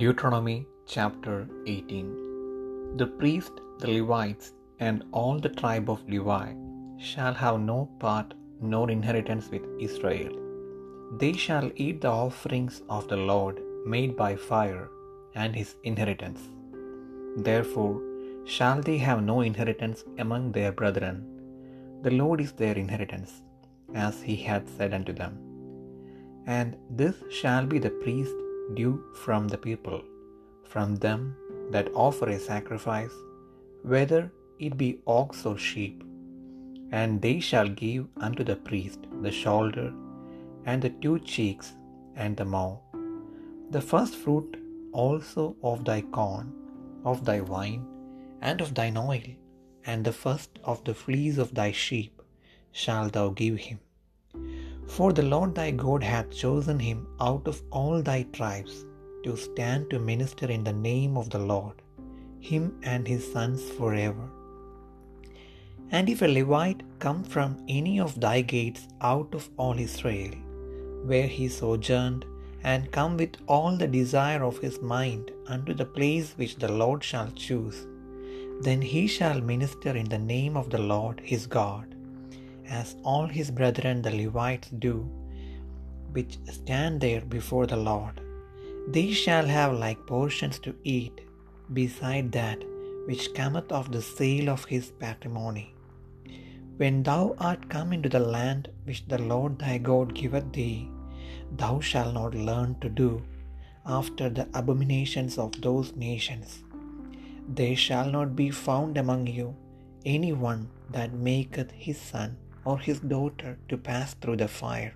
Deuteronomy chapter 18 The priest, the Levites, and all the tribe of Levi shall have no part nor inheritance with Israel. They shall eat the offerings of the Lord made by fire, and his inheritance. Therefore shall they have no inheritance among their brethren. The Lord is their inheritance, as he hath said unto them. And this shall be the priest due from the people, from them that offer a sacrifice, whether it be ox or sheep. And they shall give unto the priest the shoulder, and the two cheeks, and the maw, the first fruit also of thy corn, of thy wine, and of thine oil, and the first of the fleece of thy sheep shalt thou give him. For the Lord thy God hath chosen him out of all thy tribes to stand to minister in the name of the Lord, him and his sons forever. And if a Levite come from any of thy gates out of all Israel, where he sojourned, and come with all the desire of his mind unto the place which the Lord shall choose, then he shall minister in the name of the Lord his God, as all his brethren the Levites do, which stand there before the Lord. They shall have like portions to eat, beside that which cometh of the sale of his patrimony. When thou art come into the land which the Lord thy God giveth thee, thou shalt not learn to do after the abominations of those nations. There shall not be found among you any one that maketh his son or his daughter to pass through the fire,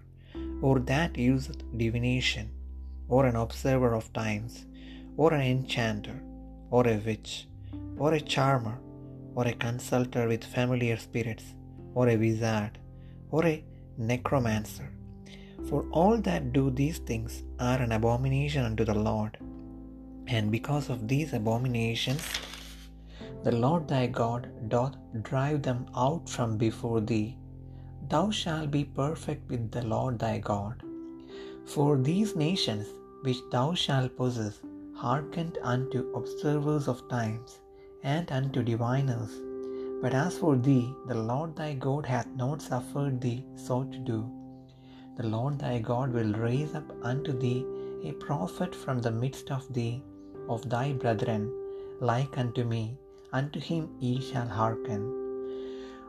or that useth divination, or an observer of times, or an enchanter, or a witch, or a charmer, or a consulter with familiar spirits, or a wizard, or a necromancer. For all that do these things are an abomination unto the Lord. And because of these abominations, the Lord thy God doth drive them out from before thee. Thou shalt be perfect with the Lord thy God. For these nations which thou shalt possess hearkened unto observers of times, and unto diviners. But as for thee, the Lord thy God hath not suffered thee so to do. The Lord thy God will raise up unto thee a prophet from the midst of thee, of thy brethren, like unto me, unto him ye shall hearken.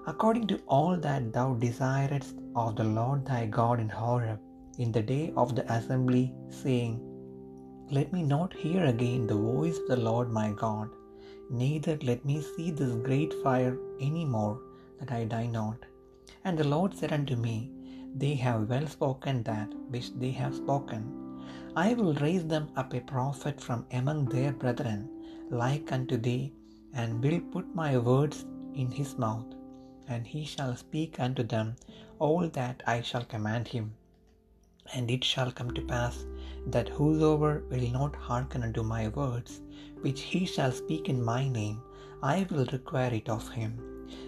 According to all that thou desiredst of the Lord thy God in Horeb, in the day of the assembly, saying, Let me not hear again the voice of the Lord my God, neither let me see this great fire any more, that I die not. And the Lord said unto me, They have well spoken that which they have spoken. I will raise them up a prophet from among their brethren, like unto thee, and will put my words in his mouth, and he shall speak unto them all that I shall command him. And it shall come to pass that whosoever will not hearken unto my words, which he shall speak in my name, I will require it of him.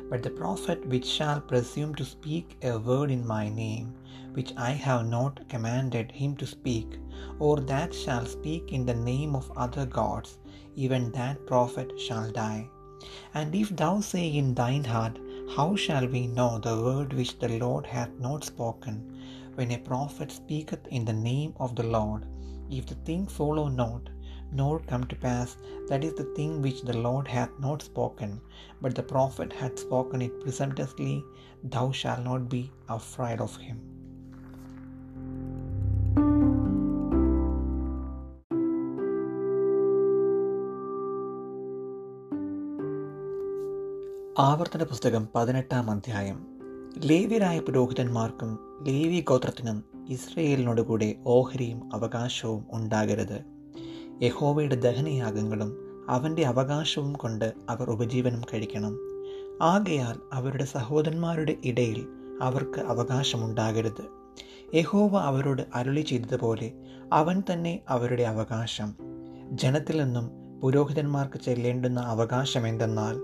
But the prophet which shall presume to speak a word in my name, which I have not commanded him to speak, or that shall speak in the name of other gods, even that prophet shall die. And if thou say in thine heart, How shall we know the word which the Lord hath not spoken? When a prophet speaketh in the name of the Lord, if the thing follow not, nor come to pass, that is the thing which the Lord hath not spoken, but the prophet hath spoken it presumptuously, thou shalt not be afraid of him. ആവർത്തന പുസ്തകം പതിനെട്ടാം അധ്യായം. ലേവ്യരായ പുരോഹിതന്മാർക്കും ലേവി ഗോത്രത്തിനും ഇസ്രയേലിനോട് കൂടെ ഓഹരിയും അവകാശവും ഉണ്ടാകരുത്. യഹോവയുടെ ദഹനയാഗങ്ങളും അവന്റെ അവകാശവും കൊണ്ട് അവർ ഉപജീവനം കഴിക്കണം. ആകയാൽ അവരുടെ സഹോദരന്മാരുടെ ഇടയിൽ അവർക്ക് അവകാശമുണ്ടാകരുത്. യഹോവ അവരോട് അരുളി ചെയ്തതുപോലെ അവൻ തന്നെ അവരുടെ അവകാശം. ജനത്തിൽ നിന്നും പുരോഹിതന്മാർക്ക് ചെല്ലേണ്ടുന്ന അവകാശം എന്തെന്നാൽ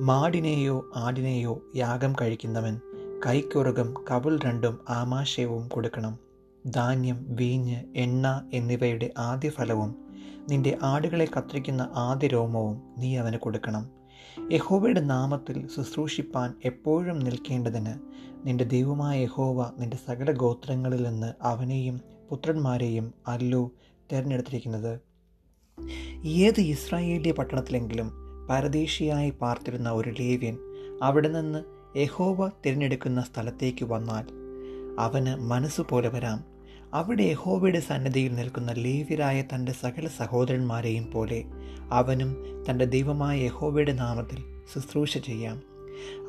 മാടിനെയോ ആടിനെയോ യാഗം കഴിക്കുന്നവൻ കൈക്കുറകും കവിൾ രണ്ടും ആമാശയവും കൊടുക്കണം. ധാന്യം വീഞ്ഞ് എണ്ണ എന്നിവയുടെ ആദ്യ ഫലവും നിന്റെ ആടുകളെ കത്തിരിക്കുന്ന ആദ്യ രോമവും നീ അവന് കൊടുക്കണം. യഹോവയുടെ നാമത്തിൽ ശുശ്രൂഷിപ്പാൻ എപ്പോഴും നിൽക്കേണ്ടതിന് നിന്റെ ദൈവമായ യഹോവ നിന്റെ സകല ഗോത്രങ്ങളിൽ നിന്ന് അവനെയും പുത്രന്മാരെയും അല്ലു തിരഞ്ഞെടുത്തിരിക്കുന്നത്. ഏത് ഇസ്രായേലിയ പട്ടണത്തിലെങ്കിലും പരദേശിയായി പാർത്തിരുന്ന ഒരു ലേവ്യൻ അവിടെ നിന്ന് യഹോവ തിരഞ്ഞെടുക്കുന്ന സ്ഥലത്തേക്ക് വന്നാൽ അവന് മനസ്സുപോലെ വരാം. അവിടെ യഹോവയുടെ സന്നദ്ധിയിൽ നിൽക്കുന്ന ലേവ്യരായ തന്റെ സകല സഹോദരന്മാരെയും പോലെ അവനും തന്റെ ദൈവമായ യഹോവയുടെ നാമത്തിൽ ശുശ്രൂഷ ചെയ്യാം.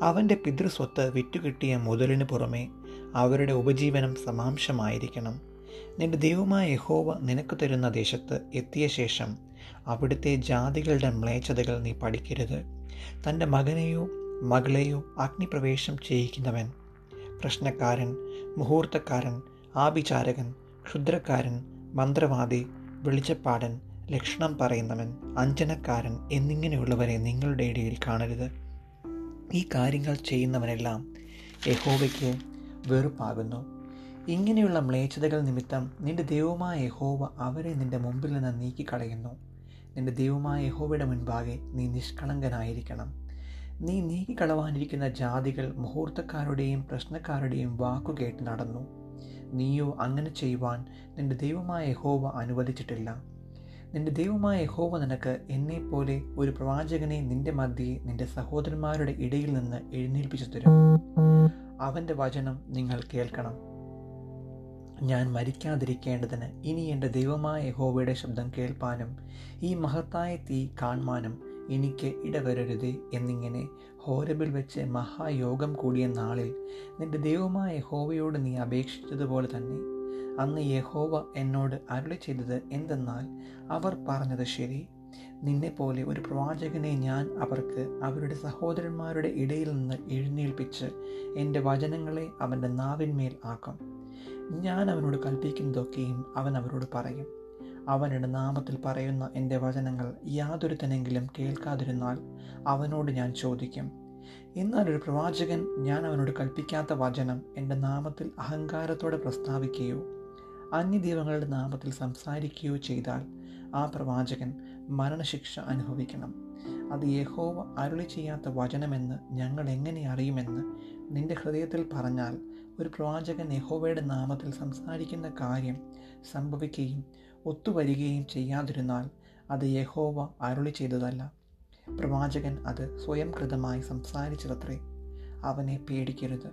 അവന്റെ പിതൃസ്വത്ത് വിറ്റുകിട്ടിയ മുതലിന് പുറമെ അവരുടെ ഉപജീവനം സമാംശമായിരിക്കണം. നിന്റെ ദൈവമായ യഹോവ നിനക്ക് തരുന്ന ദേശത്ത് എത്തിയ ശേഷം അവിടുത്തെ ജാതികളുടെ മ്ലേച്ഛതകൾ നീ പഠിക്കരുത്. തന്റെ മകനെയോ മകളെയോ അഗ്നിപ്രവേശം ചെയ്യിക്കുന്നവൻ പ്രശ്നക്കാരൻ മുഹൂർത്തക്കാരൻ ആഭിചാരകൻ ക്ഷുദ്രക്കാരൻ മന്ത്രവാദി വെളിച്ചപ്പാടൻ ലക്ഷണം പറയുന്നവൻ അഞ്ജനക്കാരൻ എന്നിങ്ങനെയുള്ളവരെ നിങ്ങളുടെ ഇടയിൽ കാണരുത്. ഈ കാര്യങ്ങൾ ചെയ്യുന്നവനെല്ലാം യഹോവയ്ക്ക് വെറുപ്പാകുന്നു. ഇങ്ങനെയുള്ള മ്ലേച്ഛതകൾ നിമിത്തം നിന്റെ ദൈവമായ യഹോവ അവരെ നിന്റെ മുമ്പിൽ നിന്ന് നീക്കിക്കളയുന്നു. നിന്റെ ദൈവമായ യഹോവയുടെ മുൻപാകെ നീ നിഷ്കളങ്കനായിരിക്കണം. നീ നീക്കിക്കളവാനിരിക്കുന്ന ജാതികൾ മുഹൂർത്തക്കാരുടെയും പ്രശ്നക്കാരുടെയും വാക്കു കേട്ട് നടന്നു. നീയോ അങ്ങനെ ചെയ്യുവാൻ നിന്റെ ദൈവമായ യഹോവ അനുവദിച്ചിട്ടില്ല. നിന്റെ ദൈവമായ യഹോവ നിനക്ക് എന്നെപ്പോലെ ഒരു പ്രവാചകനെ നിന്റെ മധ്യയെ നിന്റെ സഹോദരന്മാരുടെ ഇടയിൽ നിന്ന് എഴുന്നേൽപ്പിച്ചു തരും. അവന്റെ വചനം നിങ്ങൾ കേൾക്കണം. ഞാൻ മരിക്കാതിരിക്കേണ്ടതിന് ഇനി എന്റെ ദൈവമായ യഹോവയുടെ ശബ്ദം കേൾപ്പാനും ഈ മഹത്തായ തീ കാണുവാനും എനിക്ക് ഇടവരരുത് എന്നിങ്ങനെ ഹോരബിൽ വെച്ച് മഹായോഗം കൂടിയ നാളിൽ നിന്റെ ദൈവമായ യഹോവയോട് നീ അപേക്ഷിച്ചതുപോലെ തന്നെ. അന്ന് യഹോവ എന്നോട് അരുളി ചെയ്തത് എന്തെന്നാൽ അവർ പറഞ്ഞത് ശരി. നിന്നെപ്പോലെ ഒരു പ്രവാചകനെ ഞാൻ അവർക്ക് അവരുടെ സഹോദരന്മാരുടെ ഇടയിൽ നിന്ന് എഴുന്നേൽപ്പിച്ച് എന്റെ വചനങ്ങളെ അവന്റെ നാവിന്മേൽ ആക്കും. ഞാൻ അവനോട് കൽപ്പിക്കുന്നതൊക്കെയും അവൻ അവരോട് പറയും. അവനുടെ നാമത്തിൽ പറയുന്ന എന്റെ വചനങ്ങൾ യാതൊരുത്തനെങ്കിലും കേൾക്കാതിരുന്നാൽ അവനോട് ഞാൻ ചോദിക്കും. എന്നാൽ ഒരു പ്രവാചകൻ ഞാൻ അവനോട് കൽപ്പിക്കാത്ത വചനം എന്റെ നാമത്തിൽ അഹങ്കാരത്തോടെ പ്രസ്താവിക്കുകയോ അന്യദൈവങ്ങളുടെ നാമത്തിൽ സംസാരിക്കുകയോ ചെയ്താൽ ആ പ്രവാചകൻ മരണശിക്ഷ അനുഭവിക്കണം. അത് യഹോവ അരുളി ചെയ്യാത്ത വചനമെന്ന് ഞങ്ങൾ എങ്ങനെ അറിയുമെന്ന് നിന്റെ ഹൃദയത്തിൽ പറഞ്ഞാൽ ഒരു പ്രവാചകൻ യഹോവയുടെ നാമത്തിൽ സംസാരിക്കുന്ന കാര്യം സംഭവിക്കുകയും ഒത്തുവരികയും ചെയ്യാതിരുന്നാൽ അത് യഹോവ അരുളി ചെയ്തതല്ല. പ്രവാചകൻ അത് സ്വയം കൃതമായി സംസാരിച്ചതത്രേ. അവനെ പേടിക്കരുത്.